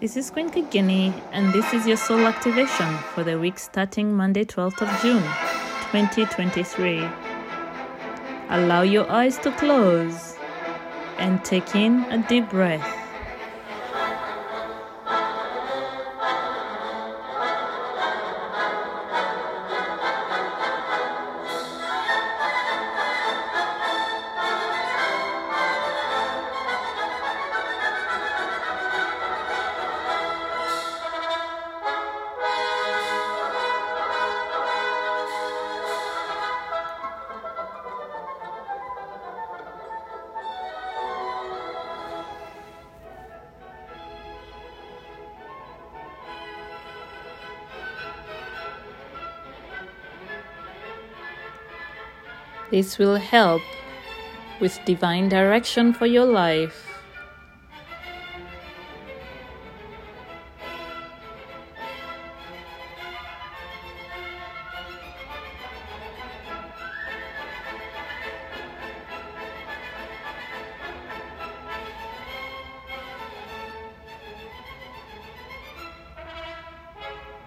This is Queen Kigini, and this is your soul activation for the week starting Monday, 12th of June, 2023. Allow your eyes to close and take in a deep breath. This will help with divine direction for your life.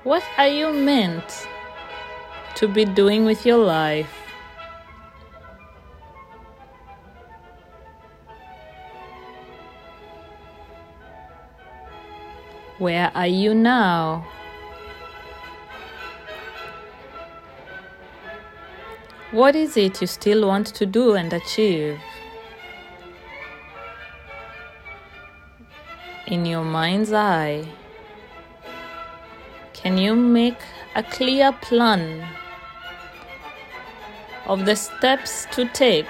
What are you meant to be doing with your life? Where are you now? What is it you still want to do and achieve? In your mind's eye, can you make a clear plan of the steps to take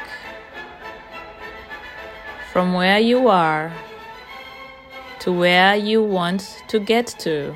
from where you are to where you want to get to?